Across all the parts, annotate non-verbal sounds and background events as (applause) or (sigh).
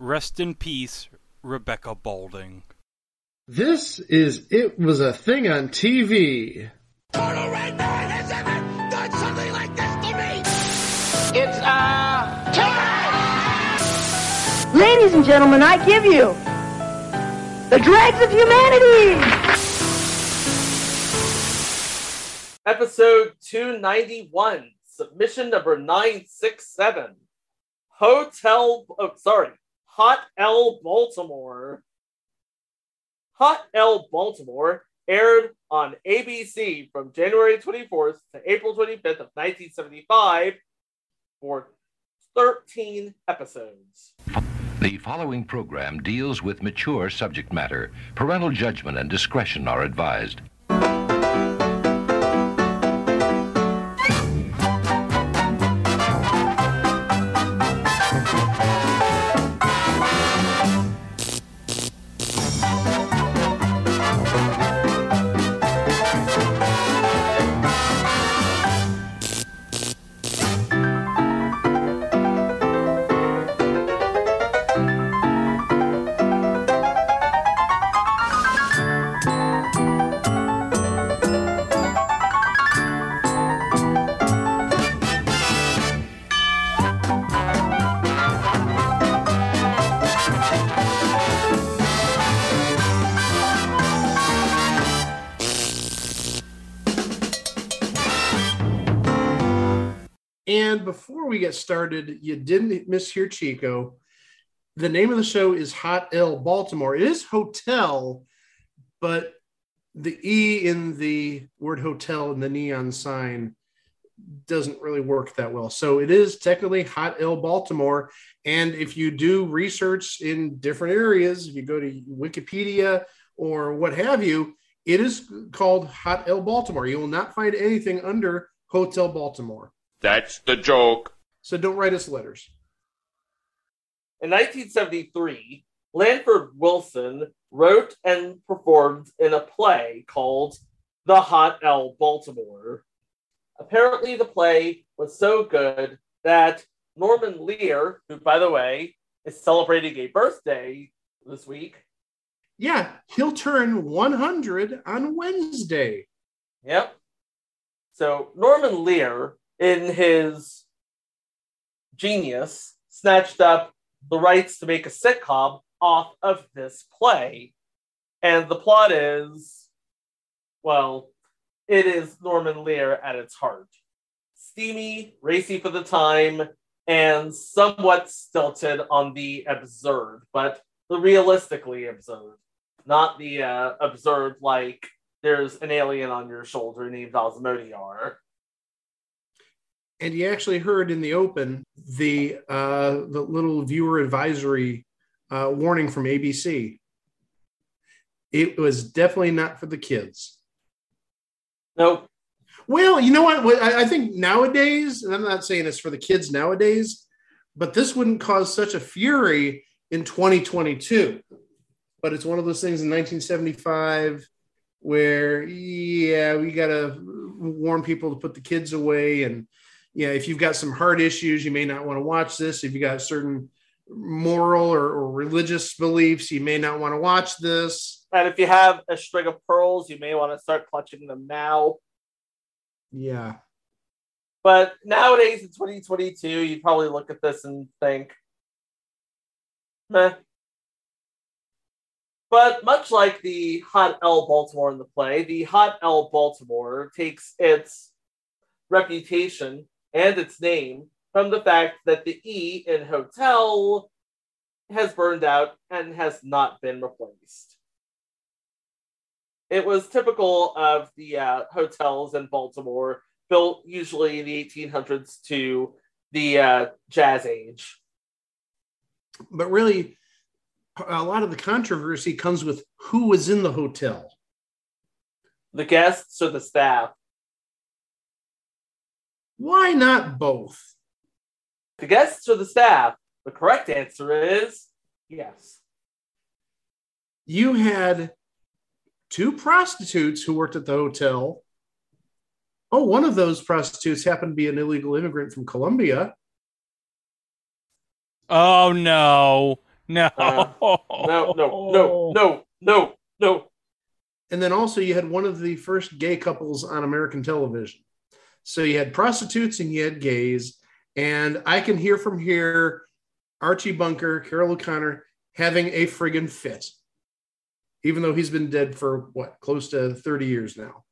Rest in peace, Rebecca Balding. This is It Was a Thing on TV. Total Red Man has ever done something like this to me! It's, uh, time! Ladies and gentlemen, I give you the dregs of humanity! Episode 291, submission number 967. Hotel, oh, sorry, Hot L Baltimore. Hot L Baltimore aired on ABC from January 24th to April 25th of 1975 for 13 episodes. The following program deals with mature subject matter. Parental judgment and discretion are advised. We get started, you didn't mishear Chico. The name of the show is Hot L Baltimore. It is hotel, but the E in the word hotel in the neon sign doesn't really work that well. So it is technically Hot L Baltimore. And if you do research in different areas, if you go to Wikipedia or what have you, it is called Hot L Baltimore. You will not find anything under Hotel Baltimore. That's the joke. So don't write us letters. In 1973, Lanford Wilson wrote and performed in a play called The Hot L Baltimore. Apparently, the play was so good that Norman Lear, who, by the way, is celebrating a birthday this week. Yeah, he'll turn 100 on Wednesday. Yep. So, Norman Lear, in his genius, snatched up the rights to make a sitcom off of this play. And the plot is well, it is Norman Lear at its heart. Steamy, racy for the time, and somewhat stilted on the absurd, but the realistically absurd. Not the uh, absurd like there's an alien on your shoulder named Osmodiar. And you actually heard in the open the uh, the little viewer advisory uh, warning from ABC. It was definitely not for the kids. Nope. Well, you know what? I think nowadays, and I'm not saying it's for the kids nowadays, but this wouldn't cause such a fury in 2022. But it's one of those things in 1975 where, yeah, we got to warn people to put the kids away. And, yeah, if you've got some heart issues, you may not want to watch this. If you've got certain moral or, or religious beliefs, you may not want to watch this. And if you have a string of pearls, you may want to start clutching them now. Yeah. But nowadays in 2022, you'd probably look at this and think, meh. But much like the Hot L Baltimore in the play, the Hot L Baltimore takes its reputation and its name from the fact that the E in hotel has burned out and has not been replaced. It was typical of the uh, hotels in Baltimore, built usually in the 1800s to the uh, Jazz Age. But really, a lot of the controversy comes with who was in the hotel. The guests or the staff? Why not both? The guests or the staff? The correct answer is yes. You had two prostitutes who worked at the hotel. Oh, one of those prostitutes happened to be an illegal immigrant from Colombia. Oh no. No. Uh, No, no, no, no, no, no. And then also you had one of the first gay couples on American television. So you had prostitutes and you had gays. And I can hear from here Archie Bunker, Carroll O'Connor having a friggin' fit, even though he's been dead for what, close to 30 years now.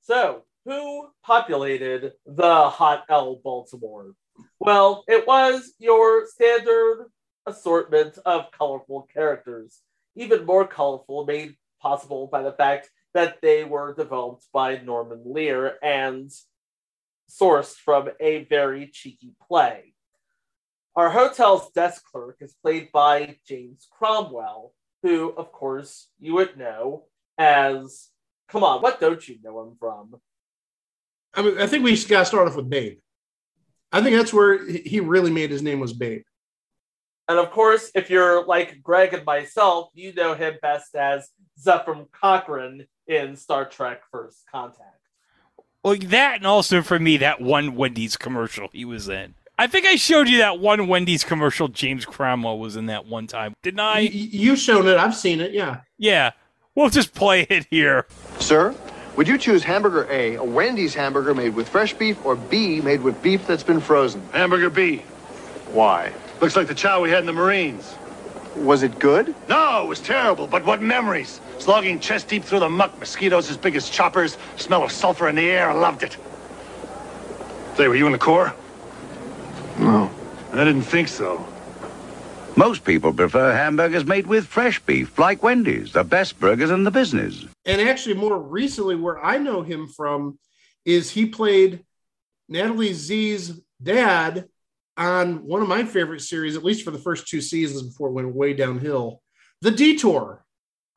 So, who populated the Hot L Baltimore? Well, it was your standard assortment of colorful characters, even more colorful, made possible by the fact that they were developed by Norman Lear and sourced from a very cheeky play. Our hotel's desk clerk is played by James Cromwell, who, of course, you would know as. Come on, what don't you know him from? I mean, I think we got to start off with Babe. I think that's where he really made his name was Babe. And of course, if you're like Greg and myself, you know him best as Zefram Cochrane in Star Trek First Contact. Well, that and also for me, that one Wendy's commercial he was in. I think I showed you that one Wendy's commercial James Cromwell was in that one time. Didn't I? Y- y- You've shown it. I've seen it. Yeah. Yeah. We'll just play it here. Sir, would you choose hamburger A, a Wendy's hamburger made with fresh beef, or B, made with beef that's been frozen? Hamburger B. Why? Looks like the chow we had in the Marines. Was it good? No, it was terrible, but what memories. Slogging chest deep through the muck, mosquitoes as big as choppers, smell of sulfur in the air, I loved it. Say, were you in the Corps? No. I didn't think so. Most people prefer hamburgers made with fresh beef, like Wendy's, the best burgers in the business. And actually, more recently, where I know him from is he played Natalie Zea's dad on one of my favorite series, at least for the first two seasons before it went way downhill The Detour.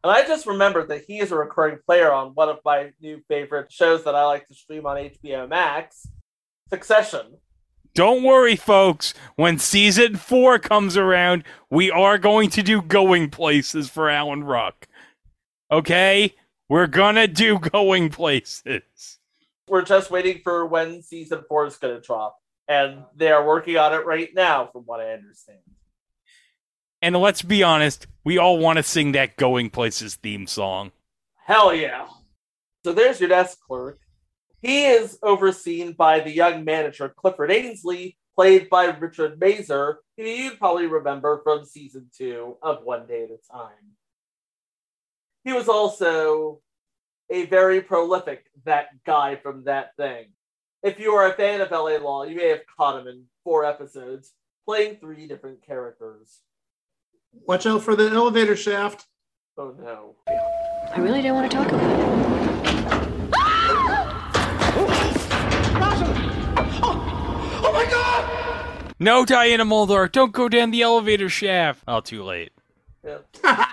And I just remembered that he is a recurring player on one of my new favorite shows that I like to stream on HBO Max, Succession. Don't worry, folks. When season four comes around, we are going to do going places for Alan Ruck. Okay? We're gonna do (laughs) going places. We're just waiting for when season four is going to drop. And they are working on it right now, from what I understand. And let's be honest, we all want to sing that going places theme song. Hell yeah. So there's your desk clerk. He is overseen by the young manager Clifford Ainsley, played by Richard Masur, who you'd probably remember from season two of One Day at a Time. He was also a very prolific that guy from that thing. If you are a fan of LA Law, you may have caught him in four episodes, playing three different characters. Watch out for the elevator shaft. Oh no. I really don't want to talk about it. Oh my god! No, Diana Muldaur, don't go down the elevator shaft. Oh, too late. Yeah. (laughs)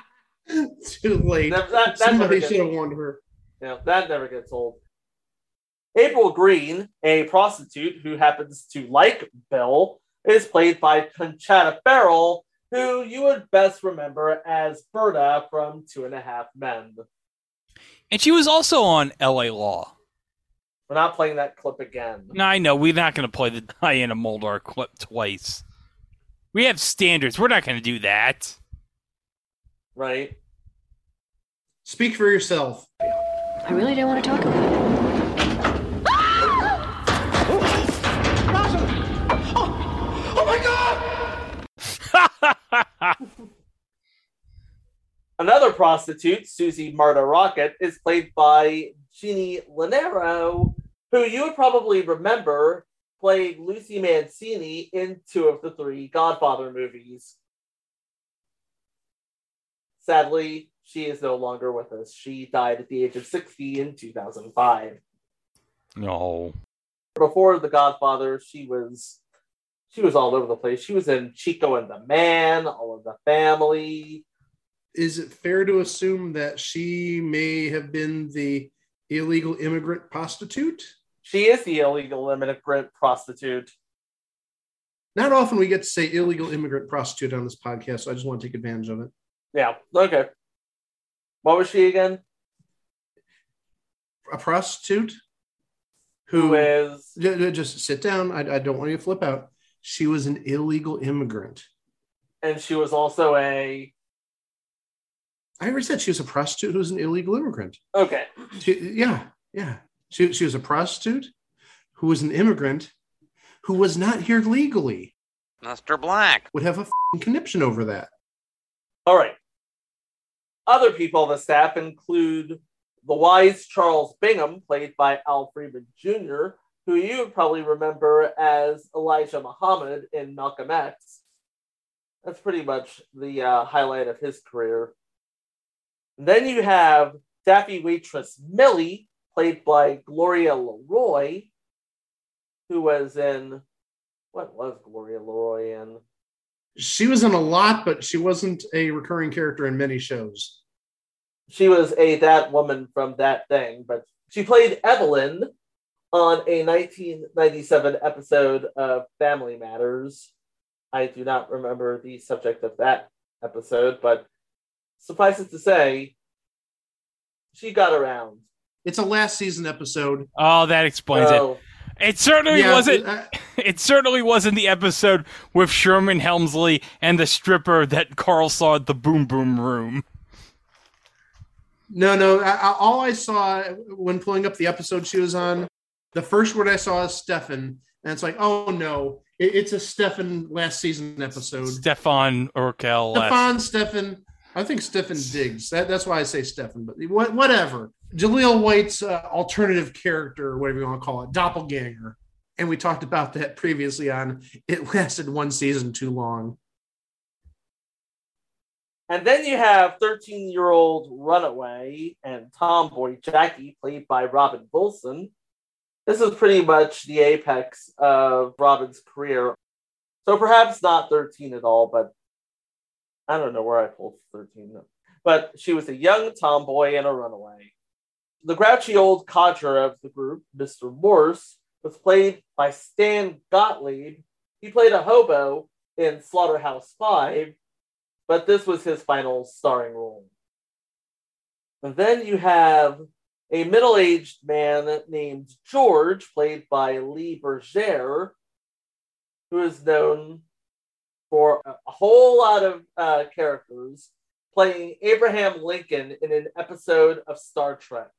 Too late. That- that- that Somebody should have warned her. Yeah, that never gets old. April Green, a prostitute who happens to like Bill, is played by Conchata Ferrell, who you would best remember as Berta from Two and a Half Men. And she was also on LA Law. We're not playing that clip again. No, I know. We're not going to play the (laughs) Diana Muldaur clip twice. We have standards. We're not going to do that. Right? Speak for yourself. I really don't want to talk about it. (laughs) Another prostitute, Susie Marta Rocket, is played by Jeannie Linero, who you would probably remember played Lucy Mancini in two of the three Godfather movies. Sadly, she is no longer with us. She died at the age of 60 in 2005. No. Before The Godfather, she was she was all over the place. She was in Chico and the Man, All of the Family. Is it fair to assume that she may have been the illegal immigrant prostitute? She is the illegal immigrant prostitute. Not often we get to say illegal immigrant prostitute on this podcast, so I just want to take advantage of it. Yeah, okay. What was she again? A prostitute Who who is Ju- ju- just sit down. I, I don't want you to flip out. She was an illegal immigrant. and she was also a I already said she was a prostitute who was an illegal immigrant. okay. She, yeah, yeah. She, she was a prostitute who was an immigrant who was not here legally. Mr. Black. Would have a fing conniption over that. All right. Other people on the staff include the wise Charles Bingham, played by Al Freeman Jr., who you probably remember as Elijah Muhammad in Malcolm X. That's pretty much the uh, highlight of his career. Then you have Daffy waitress Millie, played by Gloria Leroy, who was in what was Gloria Leroy in? She was in a lot, but she wasn't a recurring character in many shows. She was a that woman from that thing, but she played Evelyn on a 1997 episode of Family Matters. I do not remember the subject of that episode, but suffice it to say, she got around. It's a last season episode. Oh, that explains Oh. it. It certainly Yeah, wasn't. uh, (laughs) It certainly wasn't the episode with Sherman Hemsley and the stripper that Carl saw at the Boom Boom Room. No, no. I, I- all I saw when pulling up the episode she was on, the first word I saw is Stefan, and it's like, oh no, it- it's a Stefan last season episode. Stefan Urkel. Stefan, Stefan. I think Stefon Diggs. That, that's why I say Stefan, but what, whatever. Jaleel White's uh, alternative character, or whatever you want to call it, doppelganger. And we talked about that previously on it lasted one season too long. And then you have 13 year old runaway and tomboy Jackie, played by Robin Wilson. This is pretty much the apex of Robin's career. So perhaps not 13 at all, but I don't know where I pulled 13. But she was a young tomboy and a runaway. The grouchy old codger of the group, Mr. Morse, was played by Stan Gottlieb. He played a hobo in Slaughterhouse Five, but this was his final starring role. And then you have a middle aged man named George, played by Lee Bergere, who is known for a whole lot of uh, characters, playing Abraham Lincoln in an episode of Star Trek.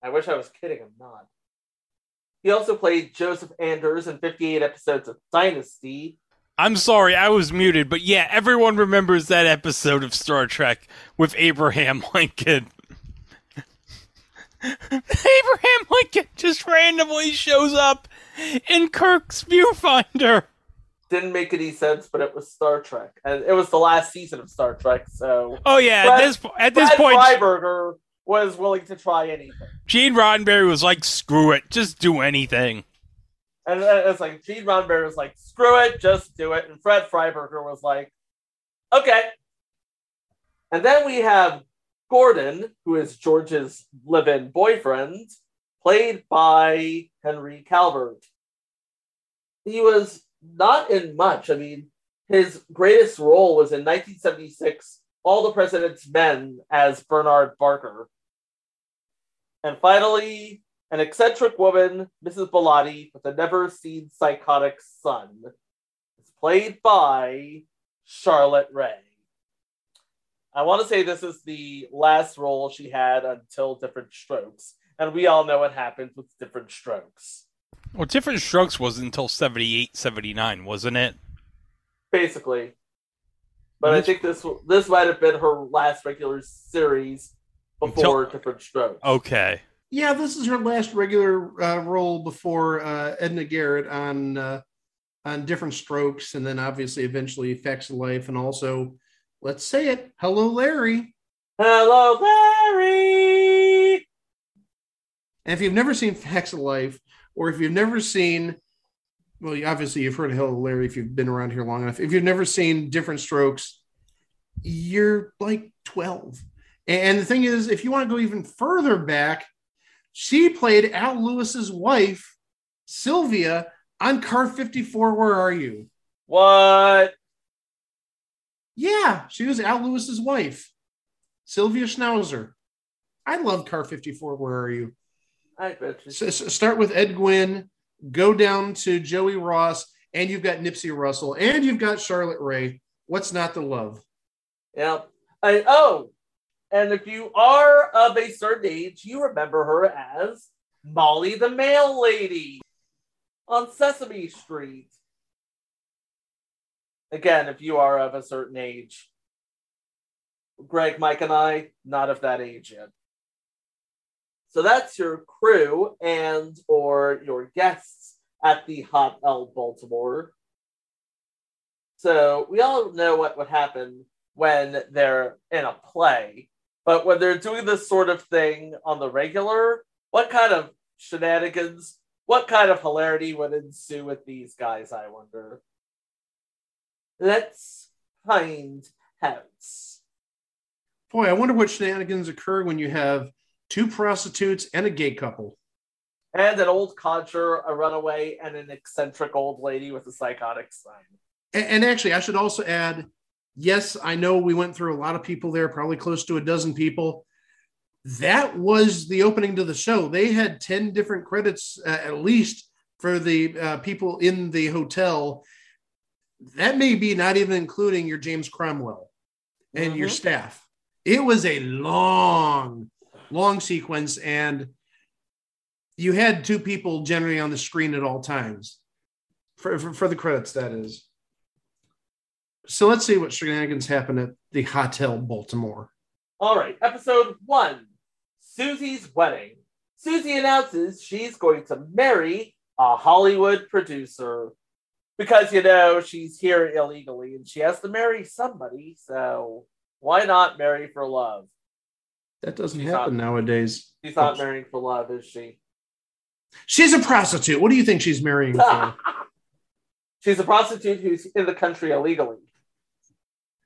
I wish I was kidding, I'm not. He also played Joseph Anders in 58 episodes of Dynasty, I'm sorry, I was muted, but yeah, everyone remembers that episode of Star Trek with Abraham (laughs) Lincoln. Abraham Lincoln just randomly shows up in Kirk's viewfinder. didn't make any sense, but it was Star Trek, and it was the last season of Star Trek. So Oh yeah, Brad- at this at this Brad point, Freiberger was willing to try anything, Gene Roddenberry was like, "Screw it, just do anything." and uh, it's like Gene Roddenberry was like, "Screw it, just do it," and Fred Freiberger was like, "Okay." And then we have Gordon, who is George's live-in boyfriend, played by Henry Calvert. He was not in much. I mean, his greatest role was in 1976, All the President's Men as Bernard Barker. And finally, an eccentric woman, Mrs. Bellotti, with a never seen psychotic son, is played by Charlotte Rae. I want to say this is the last role she had until Diff'rent Strokes. And we all know what happens with Diff'rent Strokes. Well, Diff'rent Strokes wasn't until 78, 79, wasn't it? basically. But I think this this might have been her last regular series before Until- Diff'rent Strokes. Okay. Yeah, this is her last regular uh, role before uh, Edna Garrett on uh, on Diff'rent Strokes, and then obviously eventually Facts of Life, and also, let's say it, Hello Larry. Hello, Larry. And if you've never seen Facts of Life, or if you've never seen, well, obviously you've heard of Hello Larry if you've been around here long enough. If you've never seen Diff'rent Strokes, you're like 12. And the thing is, if you want to go even further back, she played Al Lewis's wife, Sylvia, on Car 54. Where are you? What? Yeah, she was Al Lewis's wife, Sylvia Schnauser. I love Car 54. Where are you? I bet you. S- s- start with Ed Gwynne, go down to Joey Ross, and you've got Nipsey Russell, and you've got Charlotte Rae. What's not to love? Yep. And, oh, and if you are of a certain age, you remember her as Molly the Mail Lady on Sesame Street. Again, if you are of a certain age. Greg, Mike, and I, not of that age yet. So that's your crew and or your guests at the Hot L Baltimore. So we all know what would happen when they're in a play, but when they're doing this sort of thing on the regular, what kind of shenanigans, what kind of hilarity would ensue with these guys, I wonder? Let's find out. Boy, I wonder what shenanigans occur when you have two prostitutes and a gay couple. And an old codger, a runaway, and an eccentric old lady with a psychotic son. And, and actually, I should also add yes, I know we went through a lot of people there, probably close to a dozen people. That was the opening to the show. They had 10 different credits uh, at least for the uh, people in the hotel. That may be not even including your James Cromwell and mm-hmm. your staff. It was a long, long sequence, and you had two people generally on the screen at all times for, for, for the credits, that is. So let's see what shenanigans happen at the Hotel Baltimore. All right, episode one Susie's wedding. Susie announces she's going to marry a Hollywood producer because, you know, she's here illegally and she has to marry somebody. So why not marry for love? That doesn't she's happen not, nowadays. She's not marrying for love, is she? She's a prostitute. What do you think she's marrying for? (laughs) she's a prostitute who's in the country illegally.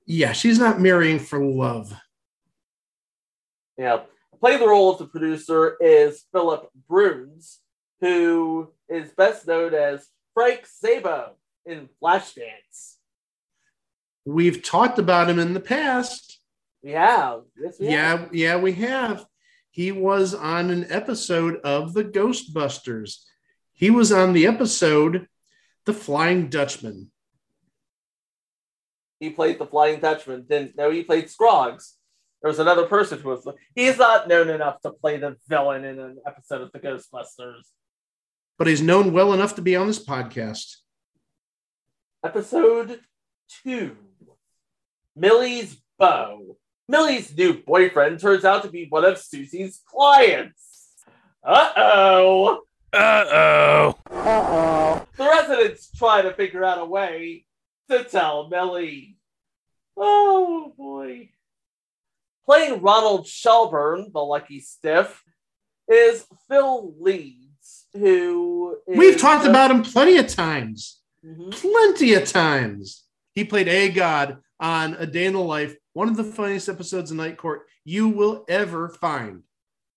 Yeah, she's not marrying for love. Yeah. play the role of the producer is Philip Bruns, who is best known as Frank Szabo in Flashdance. We've talked about him in the past. We have. Yes, yeah, have. yeah, we have. He was on an episode of the Ghostbusters. He was on the episode The Flying Dutchman he played the Flying Dutchman. Didn't know he played Scroggs. There was another person who was. He's not known enough to play the villain in an episode of the Ghostbusters. But he's known well enough to be on this podcast. Episode two Millie's Beau. Millie's new boyfriend turns out to be one of Susie's clients. Uh oh. Uh oh. Uh oh. The residents try to figure out a way to tell Millie. Oh boy. Playing Ronald Shelburne, the lucky stiff, is Phil Leeds, who We've talked about him plenty of times. Mm-hmm. Plenty of times. He played a god on A Day in the Life, one of the funniest episodes of Night Court you will ever find.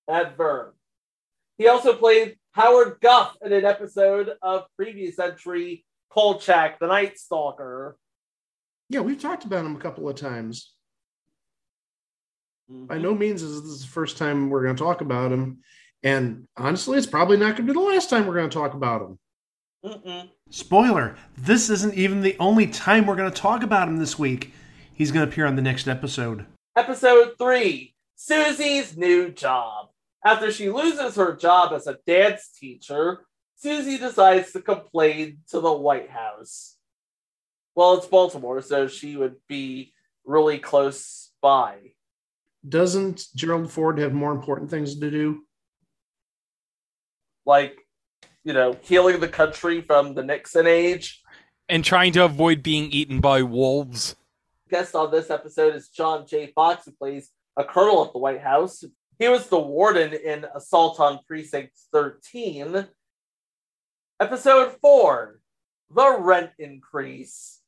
At Vern. He also played Howard Guff in an episode of previous entry Kolchak, the Night Stalker. Yeah, we've talked about him a couple of times. Mm-hmm. By no means is this the first time we're going to talk about him. And honestly, it's probably not going to be the last time we're going to talk about him. Mm-mm. Spoiler this isn't even the only time we're going to talk about him this week. He's going to appear on the next episode. Episode 3 Susie's new job. After she loses her job as a dance teacher, Susie decides to complain to the White House. Well, it's Baltimore, so she would be really close by. Doesn't Gerald Ford have more important things to do? Like, you know, healing the country from the Nixon age. And trying to avoid being eaten by wolves. Guest on this episode is John J. Fox, who plays a colonel at the White House. He was the warden in Assault on Precinct 13, Episode four, the rent increase.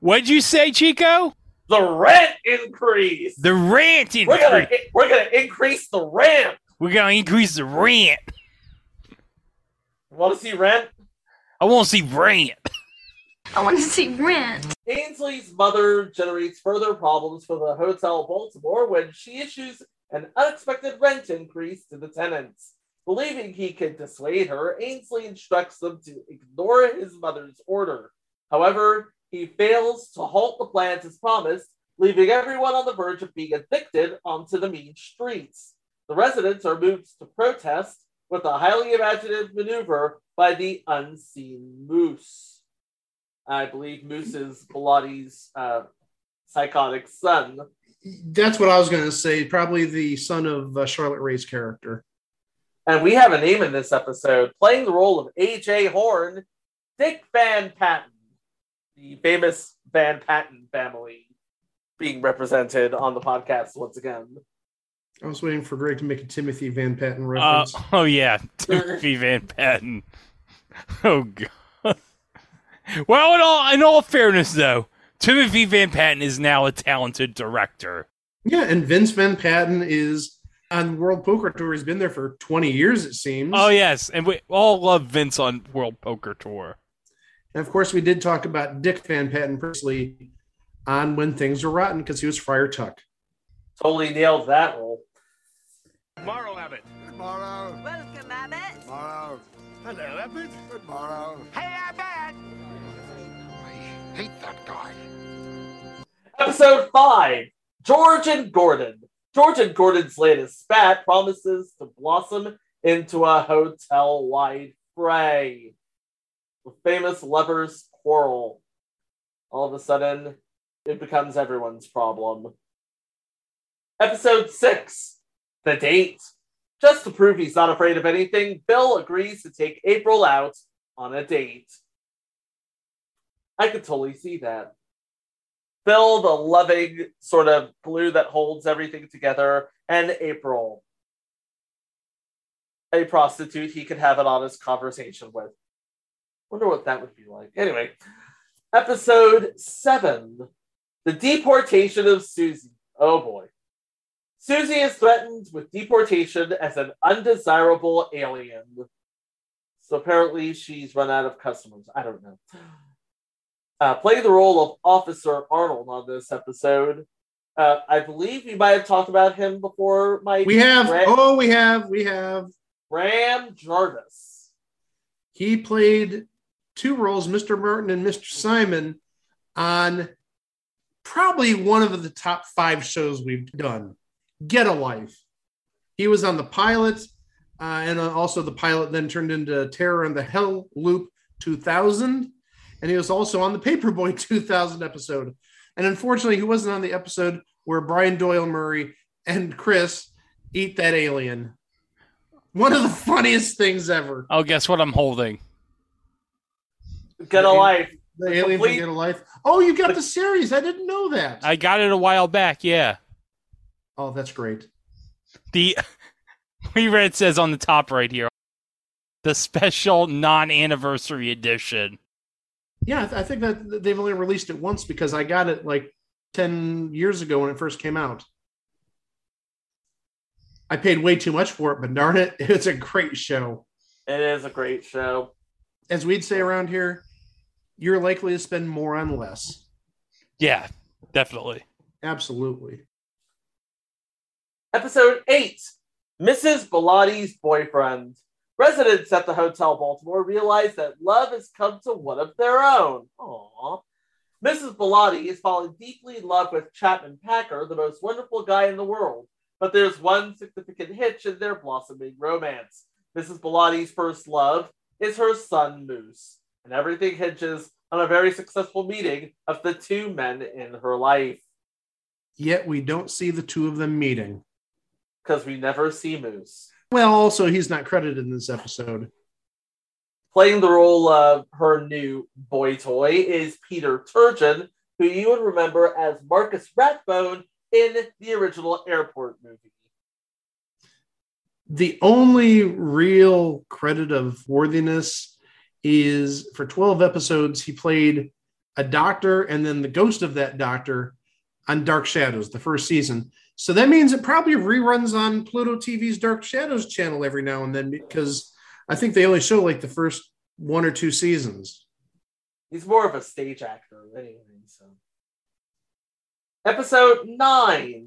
What'd you say, Chico? The rent increase. The rent increase. We're gonna we're gonna increase the rent. We're gonna increase the rent. Want to see rent? I want to see rent. I want to see rent. Ainsley's mother generates further problems for the Hotel Baltimore when she issues an unexpected rent increase to the tenants. Believing he can dissuade her, Ainsley instructs them to ignore his mother's order. However, he fails to halt the plans as promised, leaving everyone on the verge of being evicted onto the mean streets. The residents are moved to protest with a highly imaginative maneuver by the unseen Moose. I believe Moose is Pilati's uh, psychotic son. That's what I was going to say. Probably the son of uh, Charlotte Rae's character. And we have a name in this episode, playing the role of A.J. Horn, Dick Van Patten, the famous Van Patten family being represented on the podcast once again. I was waiting for Greg to make a Timothy Van Patten Uh, reference. (laughs) oh yeah, Timothy Van Patten. (laughs) Oh god. Well, in all in all fairness, though, Timothy Van Patten is now a talented director. yeah, and Vince Van Patten is on World Poker Tour. He's been there for 20 years, it seems. Oh yes, and we all love Vince on World Poker Tour. And of course, we did talk about Dick Van Patten personally on When Things Were Rotten because he was Friar Tuck. Totally nailed that role. Tomorrow, Abbott. Tomorrow. Welcome, Abbott. Tomorrow. Hello, Abbott. Tomorrow. Hey, Abbott. I hate that guy. Episode 5 George and Gordon. George and Gordon's latest spat promises to blossom into a hotel wide fray. The famous lovers quarrel. All of a sudden, it becomes everyone's problem. Episode 6 The Date. Just to prove he's not afraid of anything, Bill agrees to take April out on a date. I could totally see that. Bill, the loving sort of glue that holds everything together, and April, a prostitute he could have an honest conversation with. Wonder what that would be like. Anyway, episode seven The Deportation of Susie. Oh boy. Susie is threatened with deportation as an undesirable alien. So apparently she's run out of customers. I don't know uh, playing the role of Officer Arnold on this episode. Uh, I believe we might have talked about him before, Mike. We have, Ram, oh, we have, we have. Graham Jarvis. He played two roles, Mr. Merton and Mr. Simon, on probably one of the top five shows we've done. Get a Life. He was on the pilot, uh, and also the pilot then turned into Terror on the Hell Loop 2000. And he was also on the Paperboy (laughs) 2000 episode. And unfortunately, he wasn't on the episode where Brian Doyle Murray and Chris eat that alien. One of the funniest things ever. Oh, guess what I'm holding? Get a life. The alien from Get a Life. Oh, you got the series. I didn't know that. I got it a while back. Yeah. Oh, that's great. The (laughs) we read says on the top right here, the special non-anniversary edition. Yeah, I, th- I think that they've only released it once because I got it like 10 years ago when it first came out. I paid way too much for it, but darn it, (laughs) it's a great show. It is a great show. As we'd say around here, you're likely to spend more on less. Yeah, definitely. Absolutely. Episode 8 Mrs. Bellotti's boyfriend. Residents at the Hotel Baltimore realize that love has come to one of their own. Aww. Mrs. Bellotti is falling deeply in love with Chapman Packer, the most wonderful guy in the world. But there's one significant hitch in their blossoming romance. Mrs. Bellotti's first love is her son Moose, and everything hinges on a very successful meeting of the two men in her life. Yet we don't see the two of them meeting. Because we never see Moose. Well, also, he's not credited in this episode. Playing the role of her new boy toy is Peter Turgeon, who you would remember as Marcus Rathbone in the original Airport movie. The only real credit of worthiness is for 12 episodes, he played a doctor and then the ghost of that doctor on Dark Shadows, the first season. So that means it probably reruns on Pluto TV's Dark Shadows channel every now and then because I think they only show like the first one or two seasons. He's more of a stage actor anyway. So, episode nine,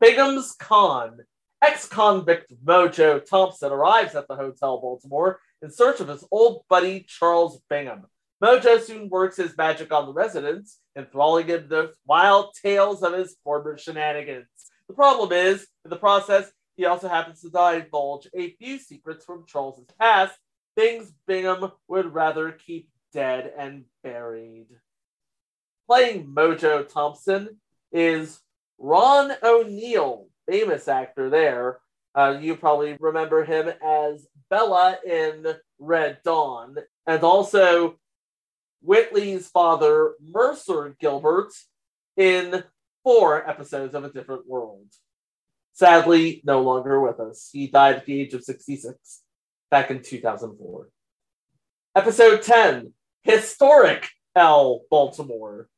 Bingham's Con. Ex-convict Mojo Thompson arrives at the Hotel Baltimore in search of his old buddy Charles Bingham. Mojo soon works his magic on the residents, enthralling him the wild tales of his former shenanigans. The problem is, in the process, he also happens to divulge a few secrets from Charles's past, things Bingham would rather keep dead and buried. Playing Mojo Thompson is Ron O'Neal, famous actor there. Uh, you probably remember him as Bella in Red Dawn, and also Whitley's father, Mercer Gilbert, in four episodes of A Different World. Sadly, no longer with us. He died at the age of 66 back in 2004. Episode 10 Historic L. Baltimore.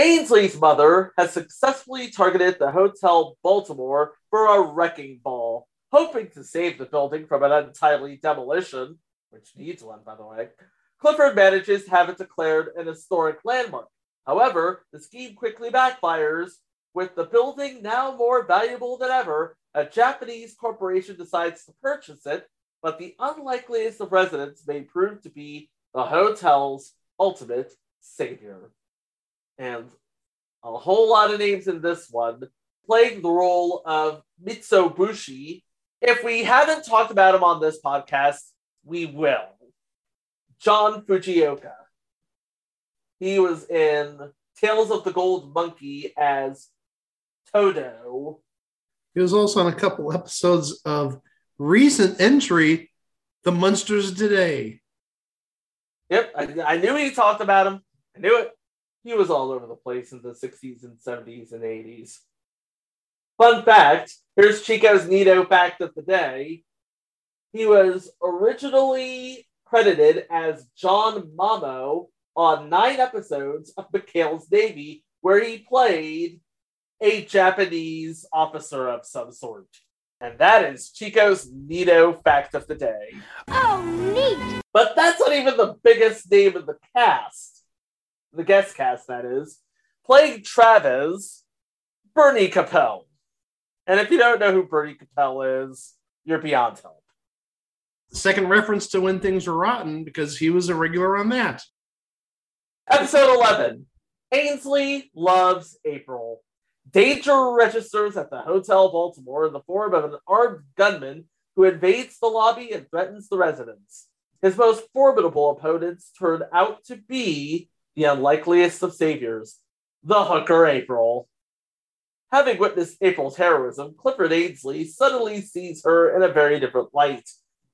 Ainsley's mother has successfully targeted the Hotel Baltimore for a wrecking ball, hoping to save the building from an untimely demolition, which needs one, by the way. Clifford manages to have it declared an historic landmark. However, the scheme quickly backfires. With the building now more valuable than ever, a Japanese corporation decides to purchase it, but the unlikeliest of residents may prove to be the hotel's ultimate savior. And a whole lot of names in this one, playing the role of Mitsubishi. If we haven't talked about him on this podcast, we will. John Fujioka. He was in Tales of the Gold Monkey as Todo. He was also on a couple episodes of recent entry, The Munsters Today. Yep, I, I knew he talked about him. I knew it. He was all over the place in the 60s and 70s and 80s. Fun fact here's Chico's Neato fact of the day. He was originally credited as John Mamo on nine episodes of McHale's Navy, where he played a Japanese officer of some sort. And that is Chico's Neato fact of the day. Oh, neat. But that's not even the biggest name in the cast. The guest cast, that is. Playing Travis, Bernie Kopell. And if you don't know who Bernie Kopell is, you're beyond help. Second reference to When Things Were Rotten because he was a regular on that. Episode 11 Ainsley loves April. Danger registers at the Hotel Baltimore in the form of an armed gunman who invades the lobby and threatens the residents. His most formidable opponents turn out to be the unlikeliest of saviors, the hooker April. Having witnessed April's heroism, Clifford Ainsley suddenly sees her in a very different light.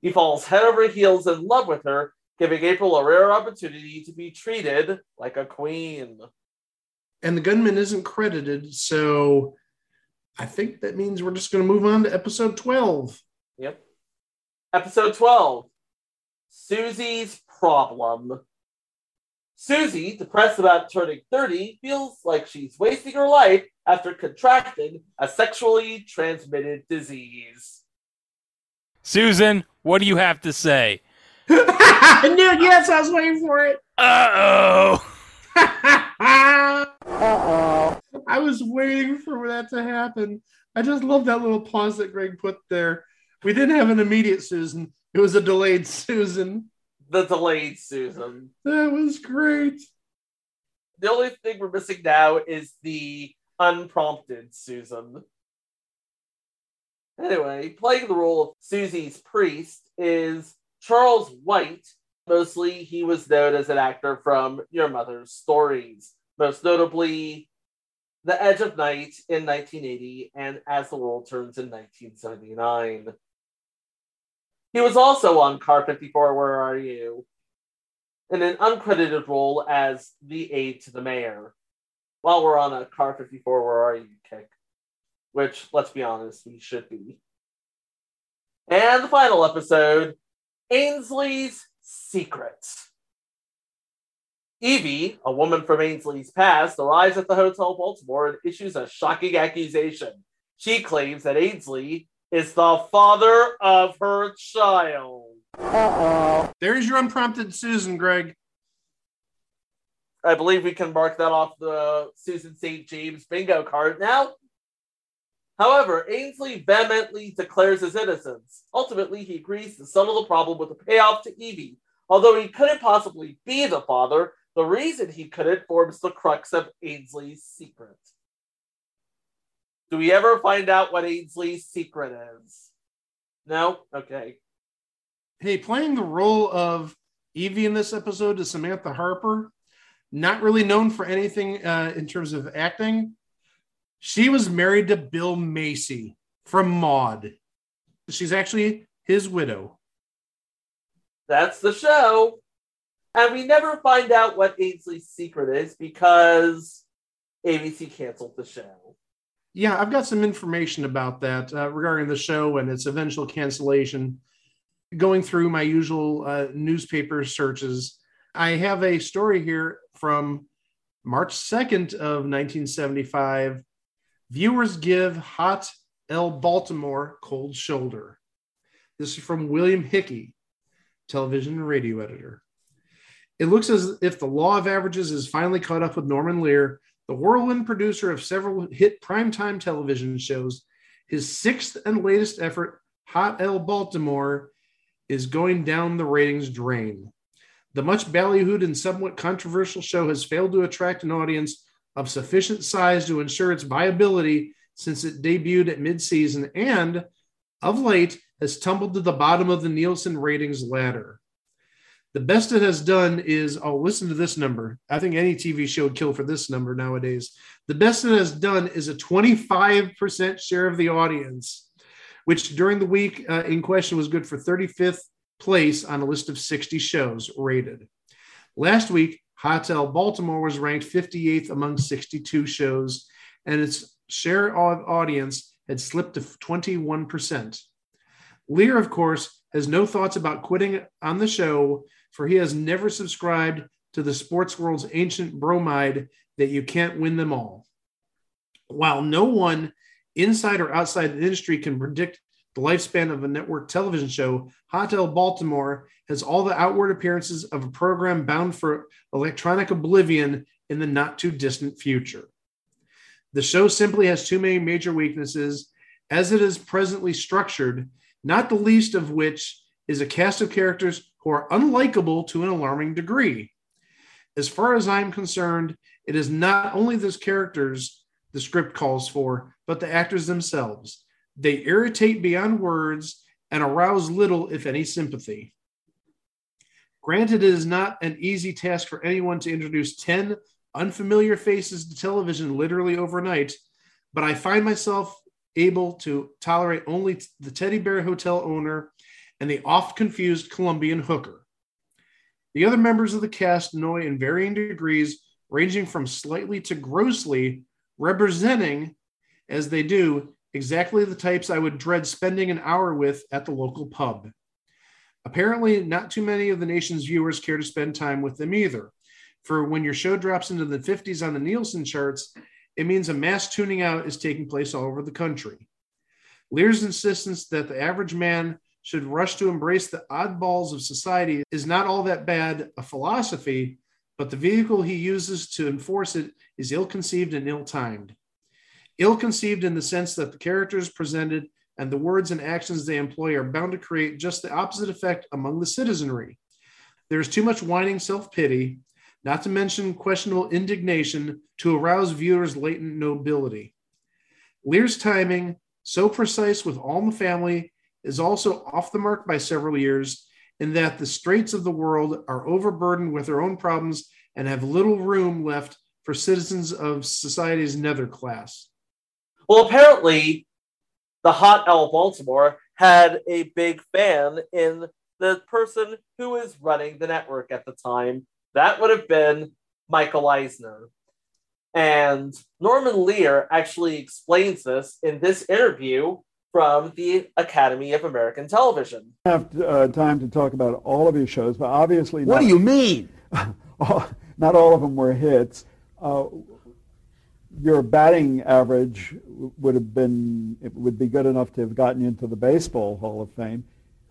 He falls head over heels in love with her, giving April a rare opportunity to be treated like a queen. And the gunman isn't credited, so I think that means we're just going to move on to episode 12. Yep. Episode 12 Susie's Problem. Susie, depressed about turning 30, feels like she's wasting her life after contracting a sexually transmitted disease. Susan, what do you have to say? I knew, yes, I was waiting for it. Uh oh. (laughs) Uh-oh. I was waiting for that to happen. I just love that little pause that Greg put there. We didn't have an immediate Susan. It was a delayed Susan. The delayed Susan. That was great. The only thing we're missing now is the unprompted Susan. Anyway, playing the role of Susie's priest is Charles White. Mostly, he was known as an actor from Your Mother's Stories, most notably The Edge of Night in 1980 and As the World Turns in 1979. He was also on Car 54 Where Are You? in an uncredited role as the aide to the mayor. While we're on a Car 54 Where Are You kick, which, let's be honest, we should be. And the final episode Ainsley's Secrets. Evie, a woman from Ainsley's past, arrives at the Hotel Baltimore and issues a shocking accusation. She claims that Ainsley is the father of her child. Uh-oh. There's your unprompted Susan, Greg. I believe we can mark that off the Susan St. James bingo card now. However, Ainsley vehemently declares his innocence. Ultimately, he agrees to settle the problem with a payoff to Evie, Although he couldn't possibly be the father, the reason he couldn't forms the crux of Ainsley's secret. Do we ever find out what Ainsley's secret is? No? Okay. Hey, playing the role of Evie in this episode is Samantha Harper. Not really known for anything uh, in terms of acting. She was married to Bill Macy from Maude. She's actually his widow. That's the show. And we never find out what Ainsley's secret is because ABC canceled the show. Yeah, I've got some information about that uh, regarding the show and its eventual cancellation. Going through my usual uh, newspaper searches, I have a story here from March 2nd of 1975. Viewers give Hot L. Baltimore cold shoulder. This is from William Hickey, television and radio editor. It looks as if the law of averages is finally caught up with Norman Lear, the whirlwind producer of several hit primetime television shows. His sixth and latest effort, Hot L. Baltimore, is going down the ratings drain. The much ballyhooed and somewhat controversial show has failed to attract an audience of sufficient size to ensure its viability since it debuted at midseason and, of late, has tumbled to the bottom of the Nielsen ratings ladder. The best it has done is, oh, listen to this number. I think any TV show would kill for this number nowadays. The best it has done is a 25% share of the audience, which during the week uh, in question was good for 35th place on a list of 60 shows rated. Last week, Hot L Baltimore was ranked 58th among 62 shows, and its share of audience had slipped to 21%. Lear, of course, has no thoughts about quitting on the show for he has never subscribed to the sports world's ancient bromide that you can't win them all. While no one inside or outside the industry can predict the lifespan of a network television show, Hotel Baltimore has all the outward appearances of a program bound for electronic oblivion in the not too distant future. The show simply has too many major weaknesses as it is presently structured, not the least of which is a cast of characters who are unlikable to an alarming degree. As far as I'm concerned, it is not only those characters the script calls for, but the actors themselves. They irritate beyond words and arouse little, if any, sympathy. Granted, it is not an easy task for anyone to introduce 10 unfamiliar faces to television literally overnight, but I find myself able to tolerate only the Teddy Bear Hotel owner and the oft confused Colombian hooker. The other members of the cast annoy in varying degrees, ranging from slightly to grossly, representing, as they do, exactly the types I would dread spending an hour with at the local pub. Apparently, not too many of the nation's viewers care to spend time with them either. For when your show drops into the 50s on the Nielsen charts, it means a mass tuning out is taking place all over the country. Lear's insistence that the average man should rush to embrace the oddballs of society is not all that bad a philosophy, but the vehicle he uses to enforce it is ill conceived and ill timed. Ill conceived in the sense that the characters presented and the words and actions they employ are bound to create just the opposite effect among the citizenry. There is too much whining self pity, not to mention questionable indignation, to arouse viewers' latent nobility. Lear's timing, so precise with All in the Family is also off the mark by several years in that the straits of the world are overburdened with their own problems and have little room left for citizens of society's nether class. Well, apparently, the Hot L Baltimore had a big fan in the person who was running the network at the time. That would have been Michael Eisner. And Norman Lear actually explains this in this interview from the Academy of American Television. I have uh, time to talk about all of your shows, but obviously, what not, do you mean? (laughs) not all of them were hits. Uh, your batting average would have been it would be good enough to have gotten you into the Baseball Hall of Fame,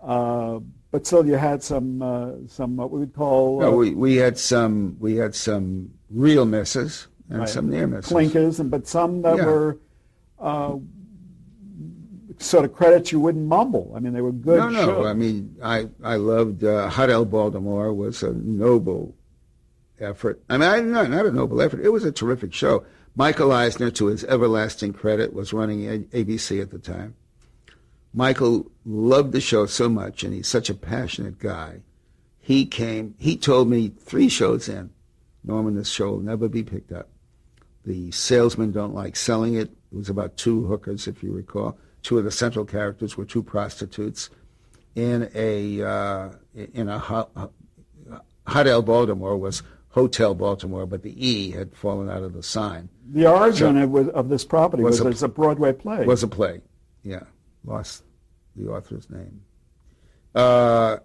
uh, but still you had some uh, some what we would call. No, we we had some we had some real misses and right, some near misses. Clinkers, and but some that Yeah. were uh, sort of credits you wouldn't mumble. I mean, they were good. no, no. shows. I mean, I I loved uh, Hot L Baltimore was a noble effort. I mean, I, not not a noble effort. It was a terrific show. Michael Eisner, to his everlasting credit, was running ABC at the time. Michael loved the show so much, and he's such a passionate guy. He came. He told me three shows in, Norman, this show will never be picked up. The salesmen don't like selling it. It was about two hookers, if you recall. Two of the central characters were two prostitutes in a uh, in a hot, hot L Baltimore was Hotel Baltimore, but the E had fallen out of the sign. the origin So- of, was- of this property was, Was a- a Broadway play. was a play. Yeah, lost the author's name. Uh,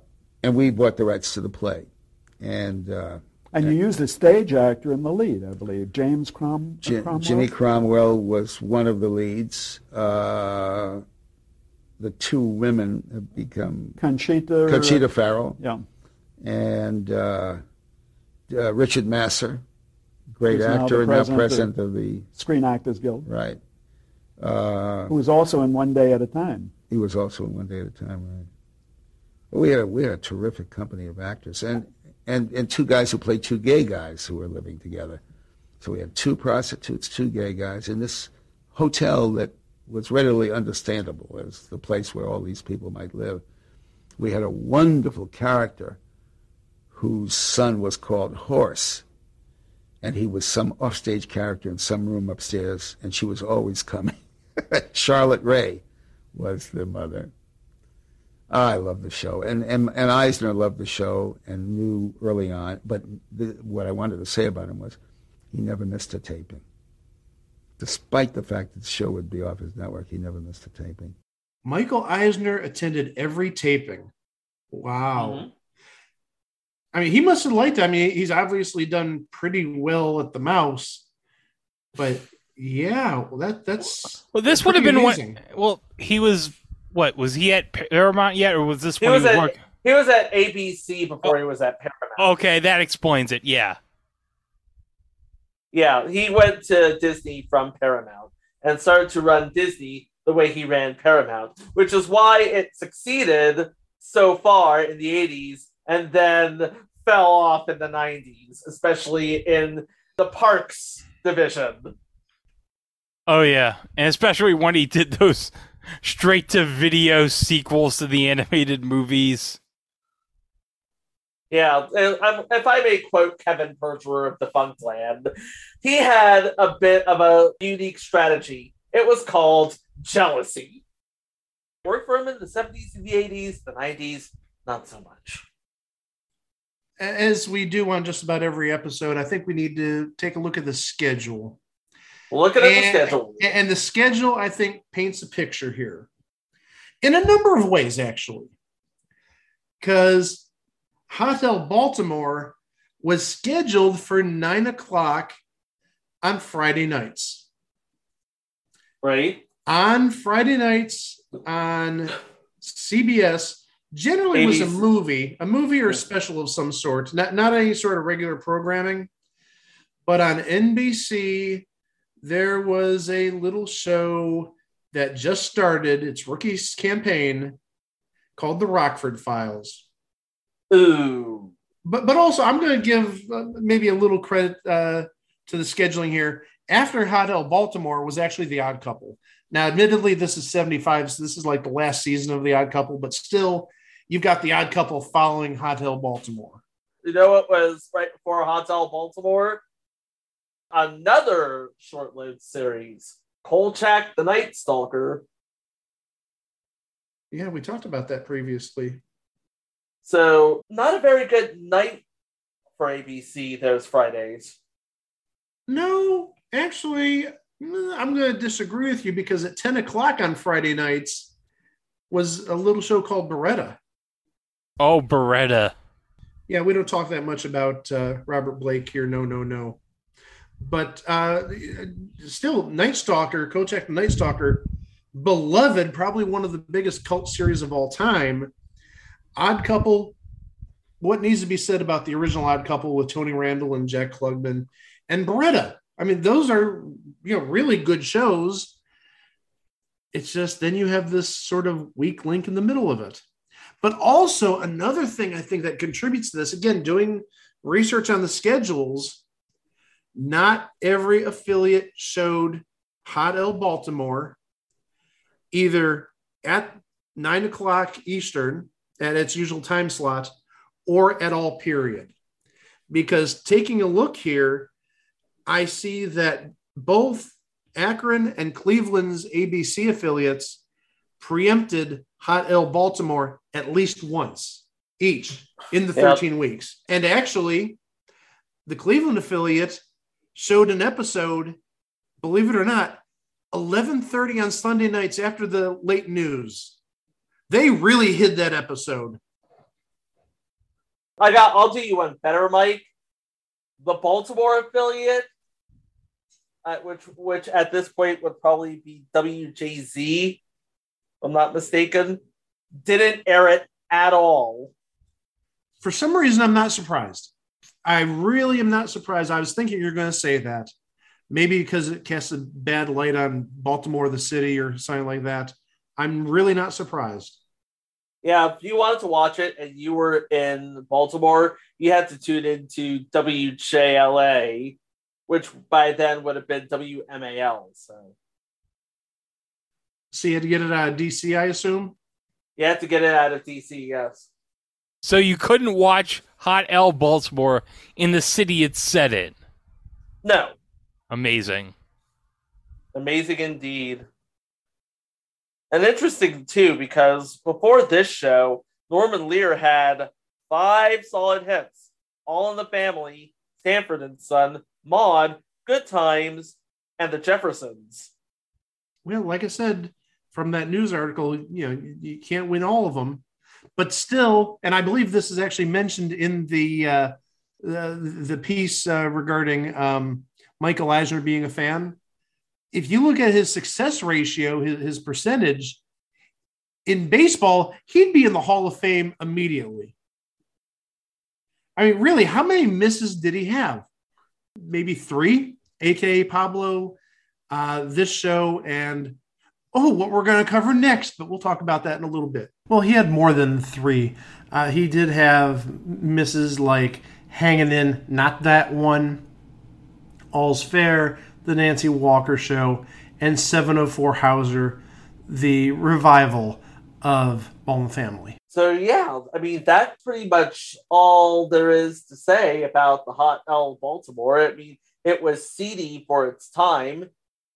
and we bought the rights to the play, and uh, and you used a stage actor in the lead, I believe, James Crom- Ji- Cromwell. Jimmy Cromwell was one of the leads. Uh, the two women have become Conchata. Conchata Ferrell Yeah. and uh, uh, Richard Masur, great now actor the and now president of- president of the Screen Actors Guild, right. Uh, who was also in One Day at a Time. He was also in One Day at a Time, right? Well, we had a, we had a terrific company of actors and, and and two guys who played two gay guys who were living together. So we had two prostitutes, two gay guys in this hotel that was readily understandable as the place where all these people might live. We had a wonderful character whose son was called Horse, and he was some offstage character in some room upstairs, and she was always coming. (laughs) Charlotte Rae was the mother. I love the show, and, and and Eisner loved the show and knew early on. But the, what I wanted to say about him was, he never missed a taping. Despite the fact that the show would be off his network, he never missed a taping. Michael Eisner attended every taping. Wow. Mm-hmm. I mean, he must have liked it. I mean, he's obviously done pretty well at the mouse, but yeah, well, that that's Well, this that's would have been amazing. what. Well, he was what? Was he at Paramount yet, or was this He when was he was at working? he was at ABC before he was at Paramount. Okay, that explains it. Yeah. Yeah, he went to Disney from Paramount and started to run Disney the way he ran Paramount, which is why it succeeded so far in the 80s and then fell off in the 90s, especially in the parks division. Oh yeah, and especially when he did those straight to video sequels to the animated movies. Yeah, if I may quote Kevin Perjurer of Defunctland, he had a bit of a unique strategy. It was called jealousy. Worked for him in the 70s and the 80s, the 90s, not so much. As we do on just about every episode, I think we need to take a look at the schedule. Looking at the schedule. And the schedule, I think, paints a picture here in a number of ways, actually. Because Hotel Baltimore was scheduled for nine o'clock on Friday nights. Right? On Friday nights on CBS, generally was a movie, a movie or a special of some sort, not, not any sort of regular programming. But on NBC, there was a little show that just started its rookie campaign called The Rockford Files. Ooh. But but also, I'm going to give uh, maybe a little credit uh, to the scheduling here. After Hotel Baltimore was actually The Odd Couple. Now, admittedly, this is 75, so this is like the last season of The Odd Couple, but still, you've got The Odd Couple following Hotel Baltimore. You know what was right before Hotel Baltimore? Another short lived series, Kolchak the Night Stalker. Yeah, we talked about that previously. So, not a very good night for ABC those Fridays. No, actually, mm, I'm going to disagree with you because at 10 o'clock on Friday nights was a little show called Baretta. Oh, Baretta. Yeah, we don't talk that much about uh, Robert Blake here. No, no, no. But uh, still, Night Stalker, the Night Stalker, beloved, probably one of the biggest cult series of all time. Odd Couple, what needs to be said about the original Odd Couple with Tony Randall and Jack Klugman and Baretta? I mean, those are you know really good shows. it's just then you have this sort of weak link in the middle of it. But also another thing I think that contributes to this, again, doing research on the schedules, not every affiliate showed Hot L Baltimore either at nine o'clock Eastern at its usual time slot or at all period. Because taking a look here, I see that both Akron and Cleveland's ABC affiliates preempted Hot L Baltimore at least once each in the 13 yep. weeks. And actually, the Cleveland affiliate showed an episode, believe it or not, 11:30 on Sunday nights after the late news. They really hid that episode. I got I'll do you one better, Mike. The Baltimore affiliate uh, which which at this point would probably be WJZ, I'm not mistaken, didn't air it at all. For some reason, I'm not surprised. I really am not surprised. I was thinking you're going to say that. Maybe because it casts a bad light on Baltimore, the city, or something like that. I'm really not surprised. Yeah, if you wanted to watch it and you were in Baltimore, you had to tune into WJLA which by then would have been WMAL. So, so you had to get it out of DC, I assume. You had to get it out of DC, yes. So you couldn't watch Hot L Baltimore in the city it set in. No. Amazing. Amazing indeed. And interesting too, because before this show, Norman Lear had five solid hits, all in the family, Sanford and Son, Maude, Good Times, and the Jeffersons. Well, like I said from that news article, you know, you can't win all of them, but still, and I believe this is actually mentioned in the uh, the, the piece uh, regarding um, Michael Eisner being a fan. If you look at his success ratio, his, his percentage in baseball, he'd be in the Hall of Fame immediately. I mean, really, how many misses did he have? maybe three, aka Pablo, uh, this show, and oh, what we're going to cover next. But we'll talk about that in a little bit. Well, he had more than three. Uh, he did have misses like hanging in, not that one, All's Fair, the Nancy Walker Show, and 704 Hauser, the revival of All in the Family. So yeah, I mean that's pretty much all there is to say about the Hot L Baltimore. I mean, it was seedy for its time,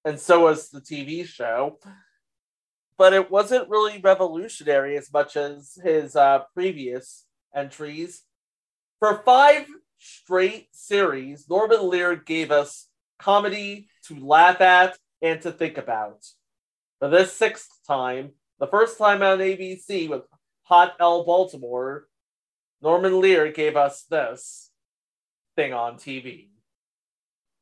and so was the TV show. But it wasn't really revolutionary as much as his uh, previous entries. For five straight series, Norman Lear gave us comedy to laugh at and to think about. For this sixth time, the first time on ABC with Hot L Baltimore, Norman Lear gave us this thing on TV.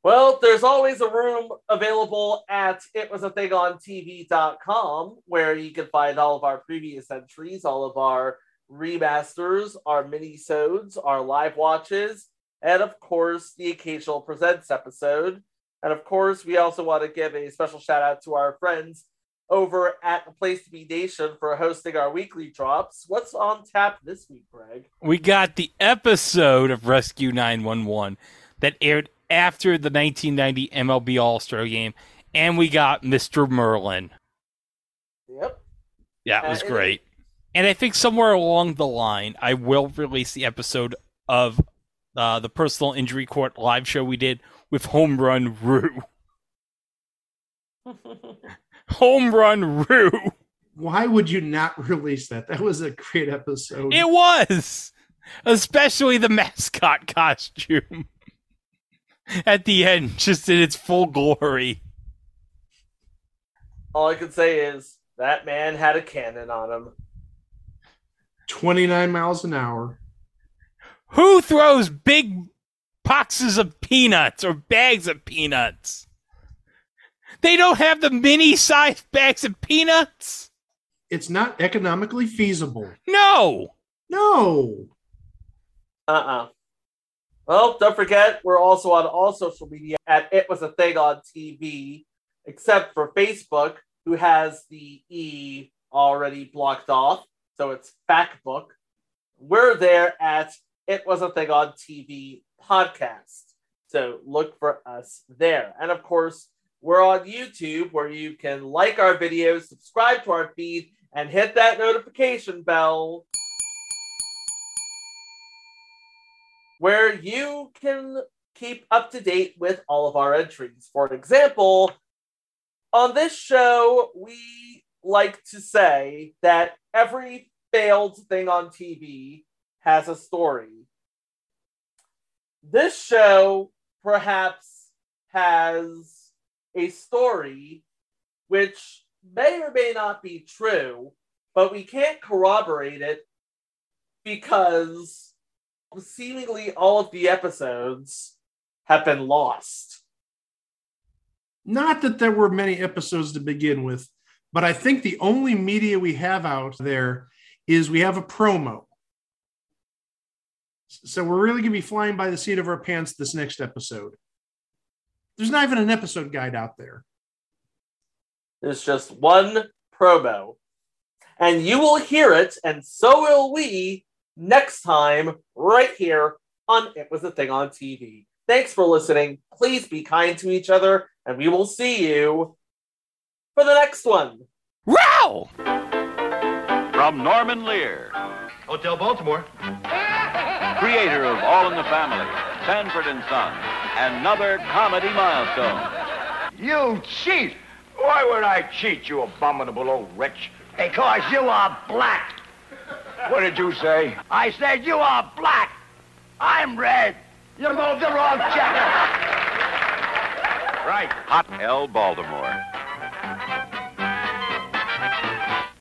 Well, there's always a room available at itwasathingontv.com where you can find all of our previous entries, all of our remasters, our mini-sodes, our live watches, and of course, the occasional presents episode. And of course, we also want to give a special shout out to our friends over at the Place to Be Nation for hosting our weekly drops. What's on tap this week, Greg? We got the episode of Rescue 911 that aired after the 1990 MLB All Star game, and we got Mr. Merlin. Yep. Yeah, it was uh, great. It, and I think somewhere along the line, I will release the episode of uh, the personal injury court live show we did with Home Run Rue. (laughs) Home Run Rue. Why would you not release that? That was a great episode. It was, especially the mascot costume (laughs) at the end, just in its full glory. All I can say is that man had a cannon on him. 29 miles an hour. Who throws big boxes of peanuts or bags of peanuts? They don't have the mini sized bags of peanuts. It's not economically feasible. No. No. Uh uh-uh. uh Well, don't forget, we're also on all social media at It Was a Thing on TV, except for Facebook, who has the E already blocked off. So it's Fact Book. We're there at It Was a Thing on TV podcast. So look for us there. And of course, we're on YouTube where you can like our videos, subscribe to our feed, and hit that notification bell where you can keep up to date with all of our entries. For example, on this show, we like to say that every failed thing on TV has a story. This show perhaps has a story which may or may not be true, but we can't corroborate it because seemingly all of the episodes have been lost. Not that there were many episodes to begin with, but I think the only media we have out there is we have a promo. So we're really going to be flying by the seat of our pants this next episode. There's not even an episode guide out there. There's just one promo. And you will hear it, and so will we next time, right here on It Was a Thing on TV. Thanks for listening. Please be kind to each other, and we will see you for the next one. Row! From Norman Lear, Hotel Baltimore. creator of All in the Family, Sanford and Son, another comedy milestone. You cheat! Why would I cheat, you abominable old wretch? Because you are black. What did you say? I said you are black. I'm red. You moved the wrong checker. Right. Hot L. Baltimore.